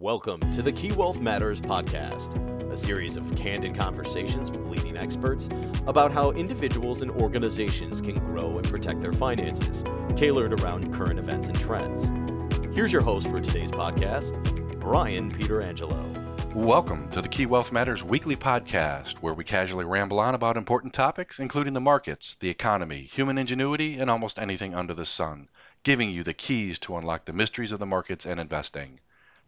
Welcome to the Key Wealth Matters podcast, a series of candid conversations with leading experts about how individuals and organizations can grow and protect their finances, tailored around current events and trends. Here's your host for today's podcast, Brian Pietrangelo. Welcome to the Key Wealth Matters weekly podcast, where we casually ramble on about important topics, including the markets, the economy, human ingenuity, and almost anything under the sun, giving you the keys to unlock the mysteries of the markets and investing.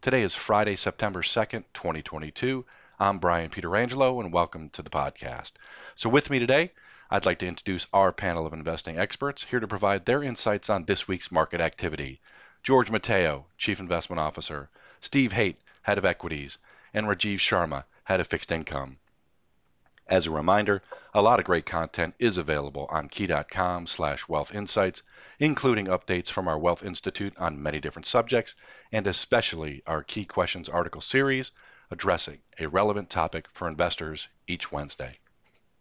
Today is Friday, September 2nd, 2022. I'm Brian Pietrangelo, and welcome to the podcast. So, with me today, I'd like to introduce our panel of investing experts here to provide their insights on this week's market activity. George Mateyo, Chief Investment Officer, Steve Haight, Head of Equities, and Rajeev Sharma, Head of Fixed Income. As a reminder, a lot of great content is available on key.com slash wealth insights, including updates from our Wealth Institute on many different subjects, and especially our Key Questions article series addressing a relevant topic for investors each Wednesday.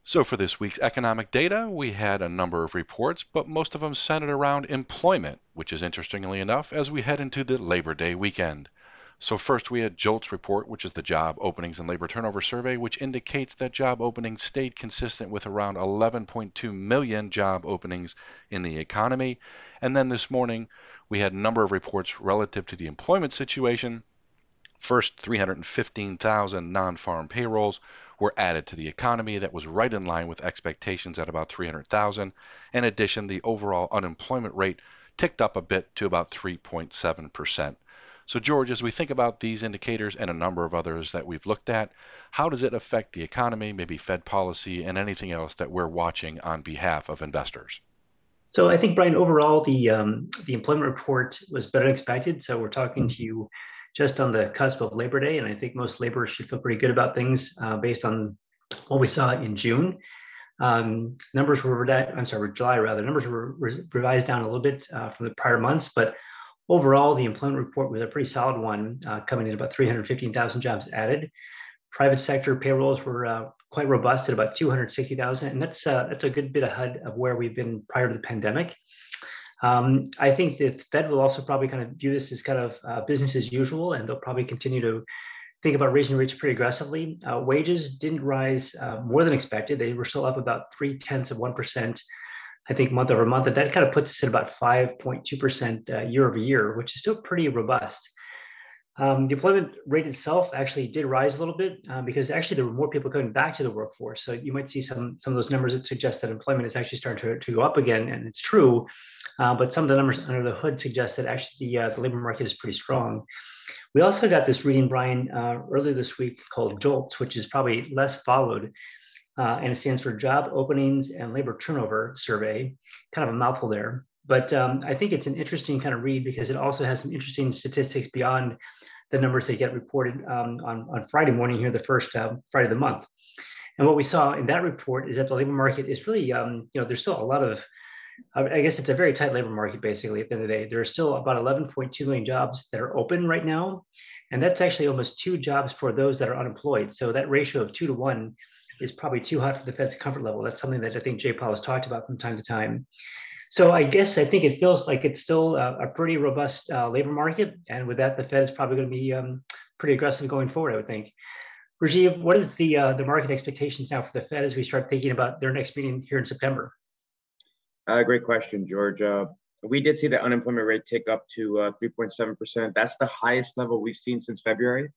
So, for this week's economic data, we had a number of reports, but most of them centered around employment, which is interestingly enough as we head into the Labor Day weekend. So first we had JOLTS report, which is the job openings and labor turnover survey, which indicates that job openings stayed consistent with around 11.2 million job openings in the economy. And then this morning we had a number of reports relative to the employment situation. First, 315,000 non-farm payrolls were added to the economy. That was right in line with expectations at about 300,000. In addition, the overall unemployment rate ticked up a bit to about 3.7 percent. So, George, as we think about these indicators and a number of others that we've looked at, how does it affect the economy, maybe Fed policy, and anything else that we're watching on behalf of investors? So I think Brian, overall the um, the employment report was better than expected. So we're talking to you just on the cusp of Labor Day, and I think most laborers should feel pretty good about things uh, based on what we saw in June. Um, numbers were I'm sorry, July rather. Numbers were revised down a little bit uh, from the prior months, but Overall, the employment report was a pretty solid one, uh, coming in about 315,000 jobs added. Private sector payrolls were uh, quite robust at about 260,000, and that's uh, that's a good bit ahead of where we've been prior to the pandemic. Um, I think the Fed will also probably kind of view this as kind of uh, business as usual, and they'll probably continue to think about raising rates pretty aggressively. Uh, wages didn't rise uh, more than expected; they were still up about three tenths of one percent I think month over month, that kind of puts us at about 5.2% uh, year over year, which is still pretty robust. Um, the employment rate itself actually did rise a little bit uh, because actually there were more people coming back to the workforce. So you might see some some of those numbers that suggest that employment is actually starting to, to go up again, and it's true. Uh, but some of the numbers under the hood suggest that actually the, uh, the labor market is pretty strong. We also got this reading, Brian, uh, earlier this week called JOLTS, which is probably less followed uh, and it stands for Job Openings and Labor Turnover Survey. Kind of a mouthful there, but um, I think it's an interesting kind of read because it also has some interesting statistics beyond the numbers that get reported um, on, on Friday morning here, the first uh, Friday of the month. And what we saw in that report is that the labor market is really, um, you know, there's still a lot of, I guess it's a very tight labor market basically at the end of the day. There are still about 11.2 million jobs that are open right now. And that's actually almost two jobs for those that are unemployed. So that ratio of two to one is probably too hot for the Fed's comfort level. That's something that I think Jay Powell has talked about from time to time. So I guess I think it feels like it's still a, a pretty robust uh, labor market, and with that, the Fed is probably going to be um, pretty aggressive going forward. I would think. Rajeev, what is the uh, the market expectations now for the Fed as we start thinking about their next meeting here in September? Uh, great question, George. Uh, we did see the unemployment rate tick up to 3.7%. Uh, That's the highest level we've seen since February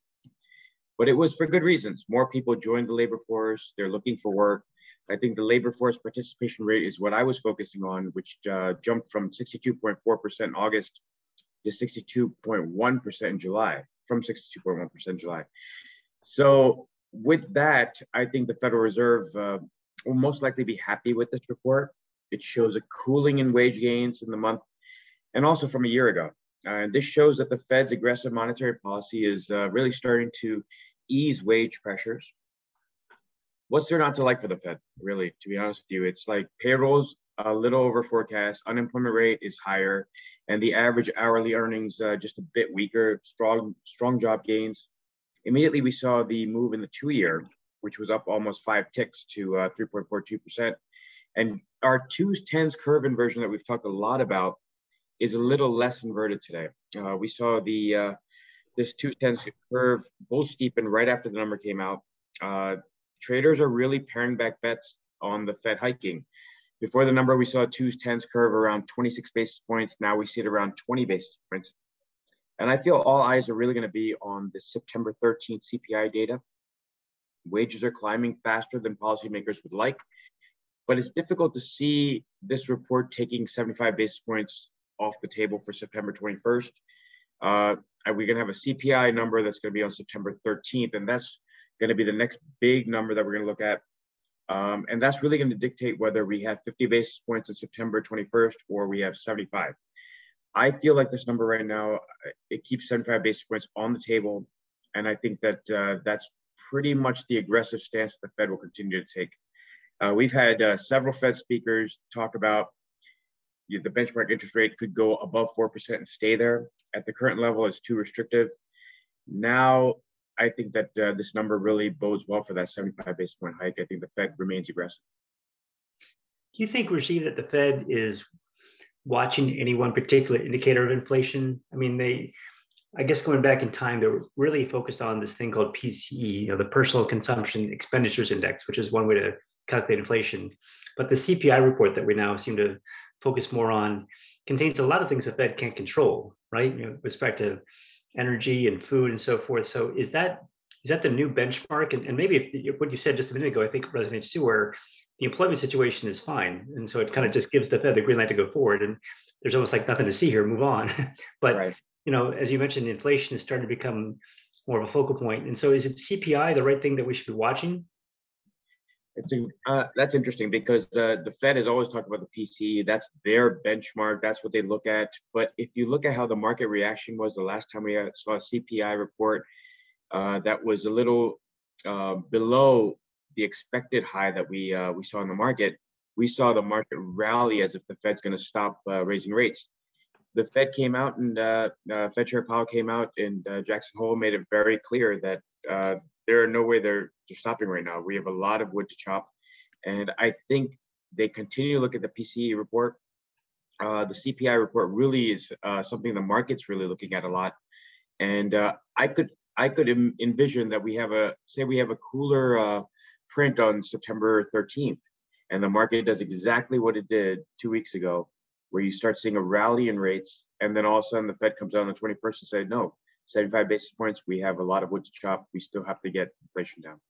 but it was for good reasons. More people joined the labor force. They're looking for work. I think the labor force participation rate is what I was focusing on, which uh, jumped from 62.4% in August to 62.1% in July, from 62.1% in July. So with that, I think the Federal Reserve uh, will most likely be happy with this report. It shows a cooling in wage gains in the month and also from a year ago. Uh, this shows that the Fed's aggressive monetary policy is uh, really starting to ease wage pressures. What's there not to like for the Fed, really, to be honest with you? It's like payrolls a little over forecast, unemployment rate is higher, and the average hourly earnings uh, just a bit weaker, strong, strong job gains. Immediately, we saw the move in the two year, which was up almost five ticks to uh, 3.42%. And our two tens curve inversion that we've talked a lot about is a little less inverted today. Uh, we saw the uh, this two tens curve bull steepened right after the number came out. Uh, traders are really paring back bets on the Fed hiking. Before the number, we saw a two tens curve around 26 basis points. Now we see it around 20 basis points. And I feel all eyes are really going to be on the September 13th CPI data. Wages are climbing faster than policymakers would like, but it's difficult to see this report taking 75 basis points off the table for September 21st. Uh, we're going to have a CPI number that's going to be on September 13th, and that's going to be the next big number that we're going to look at. Um, and that's really going to dictate whether we have 50 basis points on September 21st or we have 75. I feel like this number right now, it keeps 75 basis points on the table. And I think that uh, that's pretty much the aggressive stance the Fed will continue to take. Uh, we've had uh, several Fed speakers talk about you the benchmark interest rate could go above 4% and stay there. At the current level, it's too restrictive. Now, I think that uh, this number really bodes well for that 75 basis point hike. I think the Fed remains aggressive. Do you think, Rajeev, that the Fed is watching any one particular indicator of inflation? I mean, they, I guess going back in time, they were really focused on this thing called PCE, you know, the Personal Consumption Expenditures Index, which is one way to calculate inflation. But the CPI report that we now seem to focus more on contains a lot of things the Fed can't control, right? You know, with respect to energy and food and so forth. So is that is that the new benchmark? And, and maybe if, what you said just a minute ago, I think resonates too, where the employment situation is fine, and so it kind of just gives the Fed the green light to go forward. And there's almost like nothing to see here, move on. but right. you know, as you mentioned, inflation is starting to become more of a focal point. And so, is it CPI the right thing that we should be watching? It's uh, that's interesting because uh, the Fed has always talked about the PCE. That's their benchmark. That's what they look at. But if you look at how the market reaction was the last time we saw a CPI report, uh, that was a little uh, below the expected high that we uh, we saw in the market. We saw the market rally as if the Fed's going to stop uh, raising rates. The Fed came out and Fed Chair Powell came out and Jackson Hole made it very clear that there are no way they're they're stopping right now. We have a lot of wood to chop, and I think they continue to look at the PCE report. Uh, the CPI report really is uh, something the market's really looking at a lot, and uh, I could I could envision that we have a say we have a cooler uh, print on September 13th, and the market does exactly what it did two weeks ago, where you start seeing a rally in rates, and then all of a sudden the Fed comes out on the 21st and say no, 75 basis points, we have a lot of wood to chop. We still have to get inflation down.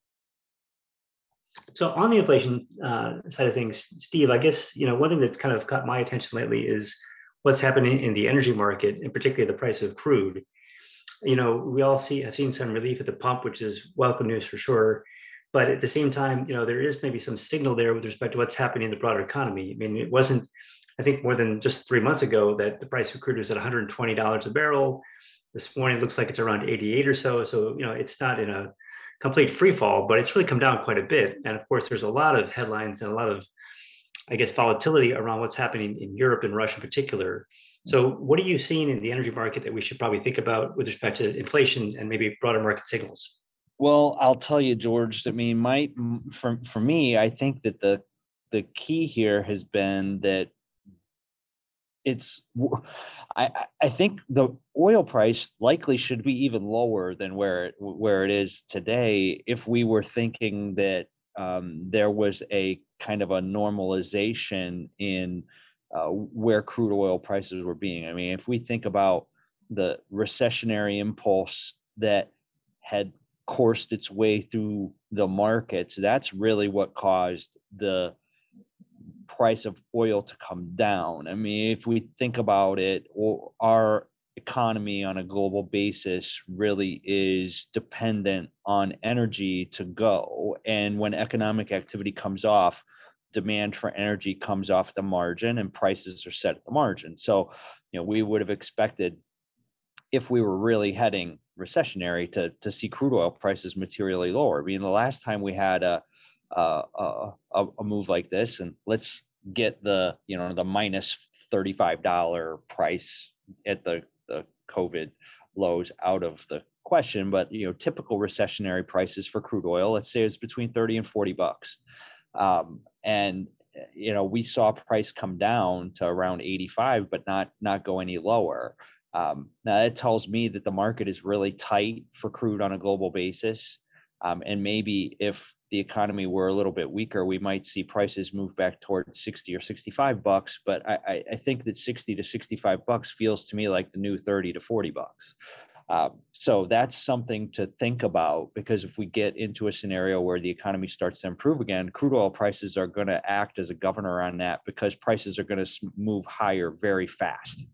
So on the inflation uh, side of things, Steve, I guess you know one thing that's kind of caught my attention lately is what's happening in the energy market, and particularly the price of crude. You know, we all see have seen some relief at the pump, which is welcome news for sure. But at the same time, you know, there is maybe some signal there with respect to what's happening in the broader economy. I mean, it wasn't, I think, more than just three months ago that the price of crude was at $120 a barrel. This morning looks like it's around 88 or so. So, you know, it's not in a complete free fall, but it's really come down quite a bit. And of course, there's a lot of headlines and a lot of, I guess, volatility around what's happening in Europe and Russia in particular. So, what are you seeing in the energy market that we should probably think about with respect to inflation and maybe broader market signals? Well, I'll tell you, George. I mean, my for for me, I think that the the key here has been that it's I, I think the oil price likely should be even lower than where it, where it is today if we were thinking that um, there was a kind of a normalization in uh, where crude oil prices were being. I mean, if we think about the recessionary impulse that had coursed its way through the markets, that's really what caused the price of oil to come down. I mean, if we think about it, our economy on a global basis really is dependent on energy to go. And when economic activity comes off, demand for energy comes off the margin and prices are set at the margin. So, you know, we would have expected if we were really heading recessionary to to see crude oil prices materially lower. I mean, the last time we had a a, a move like this, and let's get the you know the minus minus thirty five dollar price at the the COVID lows out of the question. But you know, typical recessionary prices for crude oil, let's say, it's between thirty and forty bucks, um, and you know we saw price come down to around 85 but not not go any lower Um, now that tells me that the market is really tight for crude on a global basis. Um, and maybe if the economy were a little bit weaker, we might see prices move back towards 60 or 65 bucks. But I, I think that 60 to 65 bucks feels to me like the new 30 to 40 bucks. Um, so that's something to think about because if we get into a scenario where the economy starts to improve again, crude oil prices are going to act as a governor on that because prices are going to move higher very fast.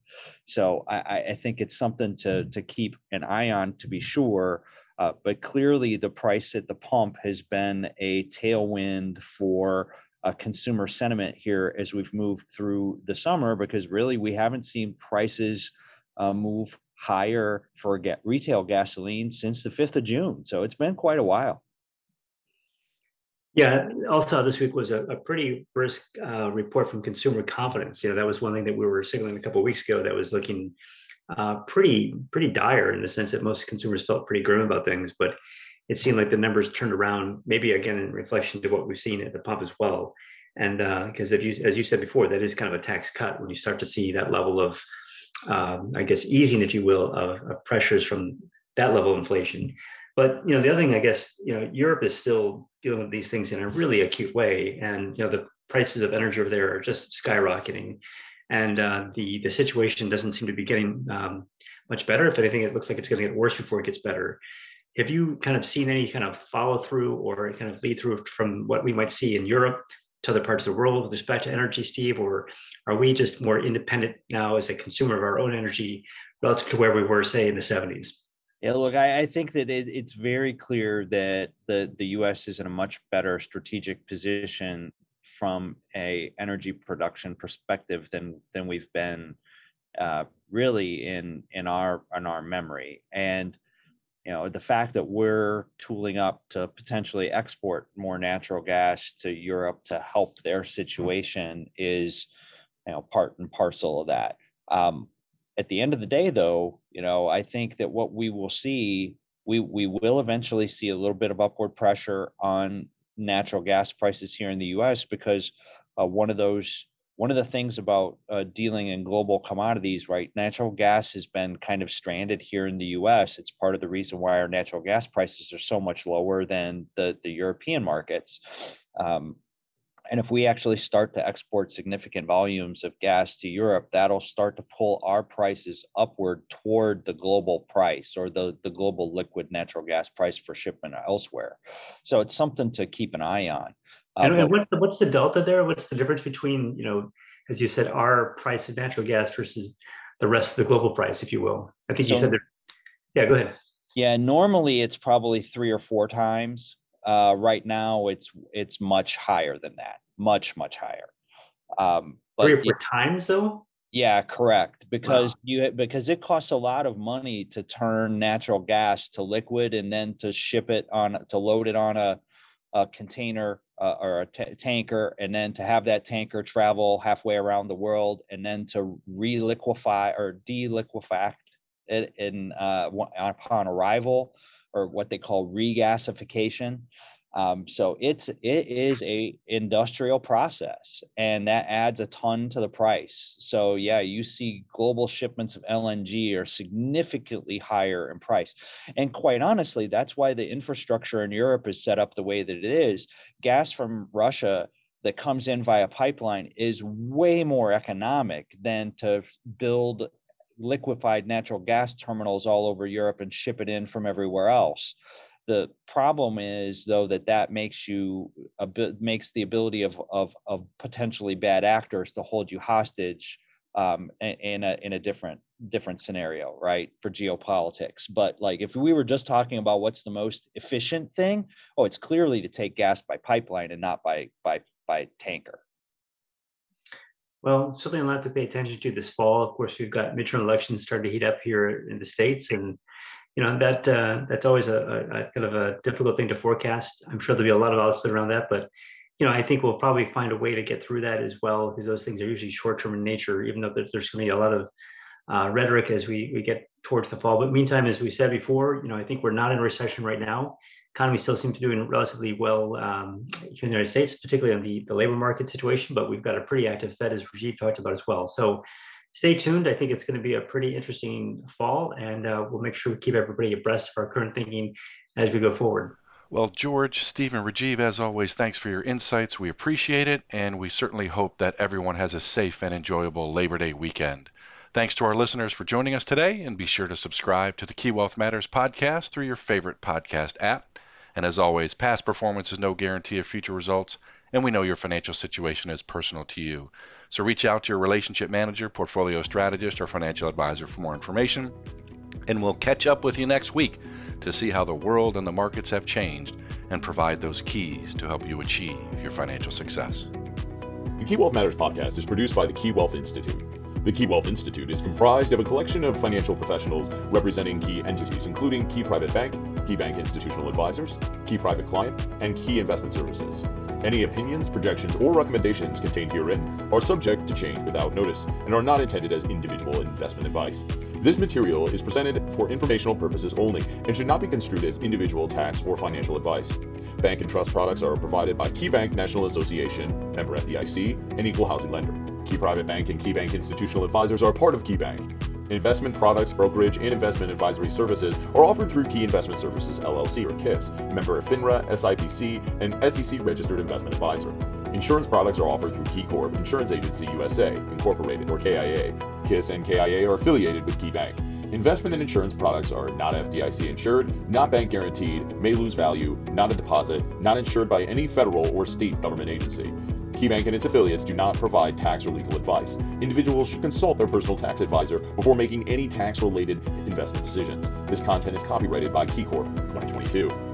So I, I think it's something to to keep an eye on to be sure. Uh, but clearly, the price at the pump has been a tailwind for uh, consumer sentiment here as we've moved through the summer because really we haven't seen prices uh, move higher for retail gasoline since the 5th of June. So it's been quite a while. Yeah, also this week was a, a pretty brisk uh, report from consumer confidence. You know, that was one thing that we were signaling a couple weeks ago that was looking uh, pretty pretty dire in the sense that most consumers felt pretty grim about things, but it seemed like the numbers turned around. Maybe again in reflection to what we've seen at the pump as well. And because uh, if you, as you said before, that is kind of a tax cut when you start to see that level of, um, I guess, easing, if you will, of, of pressures from that level of inflation. But you know, the other thing, I guess, you know, Europe is still dealing with these things in a really acute way, and you know, the prices of energy over there are just skyrocketing and uh, the the situation doesn't seem to be getting um, much better. If anything, it looks like it's going to get worse before it gets better. Have you kind of seen any kind of follow through or kind of lead through from what we might see in Europe to other parts of the world with respect to energy, Steve? Or are we just more independent now as a consumer of our own energy relative to where we were, say, in the 70s? Yeah, look, I, I think that it, it's very clear that the, the U.S. is in a much better strategic position from a energy production perspective than than we've been uh, really in in our in our memory. And you know the fact that we're tooling up to potentially export more natural gas to Europe to help their situation is you know part and parcel of that. Um, at the end of the day though you know I think that what we will see we we will eventually see a little bit of upward pressure on natural gas prices here in the U.S. because uh, one of those one of the things about uh, dealing in global commodities, right? Natural gas has been kind of stranded here in the U.S. It's part of the reason why our natural gas prices are so much lower than the the European markets. Um, and if we actually start to export significant volumes of gas to Europe, that'll start to pull our prices upward toward the global price or the, the global liquid natural gas price for shipment elsewhere. So it's something to keep an eye on. Uh, and what's the, what's the delta there? What's the difference between, you know, as you said, our price of natural gas versus the rest of the global price, if you will? I think you said there. Yeah, go ahead. Yeah, normally it's probably three or four times uh, right now, it's it's much higher than that, much much higher. Um, but Three or four times though. Yeah, correct. Because wow. you because it costs a lot of money to turn natural gas to liquid and then to ship it on to load it on a, a container uh, or a t- tanker and then to have that tanker travel halfway around the world and then to reliquefy or deliquefact it in uh, upon arrival or what they call regasification. Um, so it's it is a industrial process, and that adds a ton to the price. So yeah, you see global shipments of LNG are significantly higher in price, and quite honestly, that's why the infrastructure in Europe is set up the way that it is. Gas from Russia that comes in via pipeline is way more economic than to build liquefied natural gas terminals all over Europe and ship it in from everywhere else. The problem is though that that makes you a bit makes the ability of of of potentially bad actors to hold you hostage um, in a in a different different scenario, right? For geopolitics. But like if we were just talking about what's the most efficient thing, oh, it's clearly to take gas by pipeline and not by by by tanker. Well, something a lot to pay attention to this fall. Of course, we've got midterm elections starting to heat up here in the states, and you know that uh, that's always a, a, kind of a difficult thing to forecast. I'm sure there'll be a lot of volatility around that, but you know I think we'll probably find a way to get through that as well because those things are usually short-term in nature. Even though there's, there's going to be a lot of uh, rhetoric as we we get towards the fall. But meantime, as we said before, you know I think we're not in recession right now economy still seems to be doing relatively well um, here in the United States, particularly on the, the labor market situation, but we've got a pretty active Fed, as Rajeev talked about as well. So stay tuned. I think it's going to be a pretty interesting fall, and uh, we'll make sure we keep everybody abreast of our current thinking as we go forward. Well, George, Stephen, Rajeev, as always, thanks for your insights. We appreciate it, and we certainly hope that everyone has a safe and enjoyable Labor Day weekend. Thanks to our listeners for joining us today, and be sure to subscribe to the Key Wealth Matters podcast through your favorite podcast app. And as always, past performance is no guarantee of future results, and we know your financial situation is personal to you. So reach out to your relationship manager, portfolio strategist, or financial advisor for more information. And we'll catch up with you next week to see how the world and the markets have changed and provide those keys to help you achieve your financial success. The Key Wealth Matters podcast is produced by the Key Wealth Institute. The Key Wealth Institute is comprised of a collection of financial professionals representing key entities, including Key Private Bank, Key Bank Institutional Advisors, Key Private Client, and Key Investment Services. Any opinions, projections, or recommendations contained herein are subject to change without notice and are not intended as individual investment advice. This material is presented for informational purposes only and should not be construed as individual tax or financial advice. Bank and trust products are provided by KeyBank National Association, member FDIC, and equal housing lender. Key Private Bank and KeyBank Institutional Advisors are part of KeyBank. Investment products, brokerage, and investment advisory services are offered through Key Investment Services LLC or KISS, member of FINRA, SIPC, and SEC registered investment advisor. Insurance products are offered through KeyCorp Insurance Agency USA, Incorporated, or KIA. KISS and KIA are affiliated with KeyBank. Investment and insurance products are not FDIC insured, not bank guaranteed, may lose value, not a deposit, not insured by any federal or state government agency. KeyBank and its affiliates do not provide tax or legal advice. Individuals should consult their personal tax advisor before making any tax related investment decisions. This content is copyrighted by KeyCorp 2022.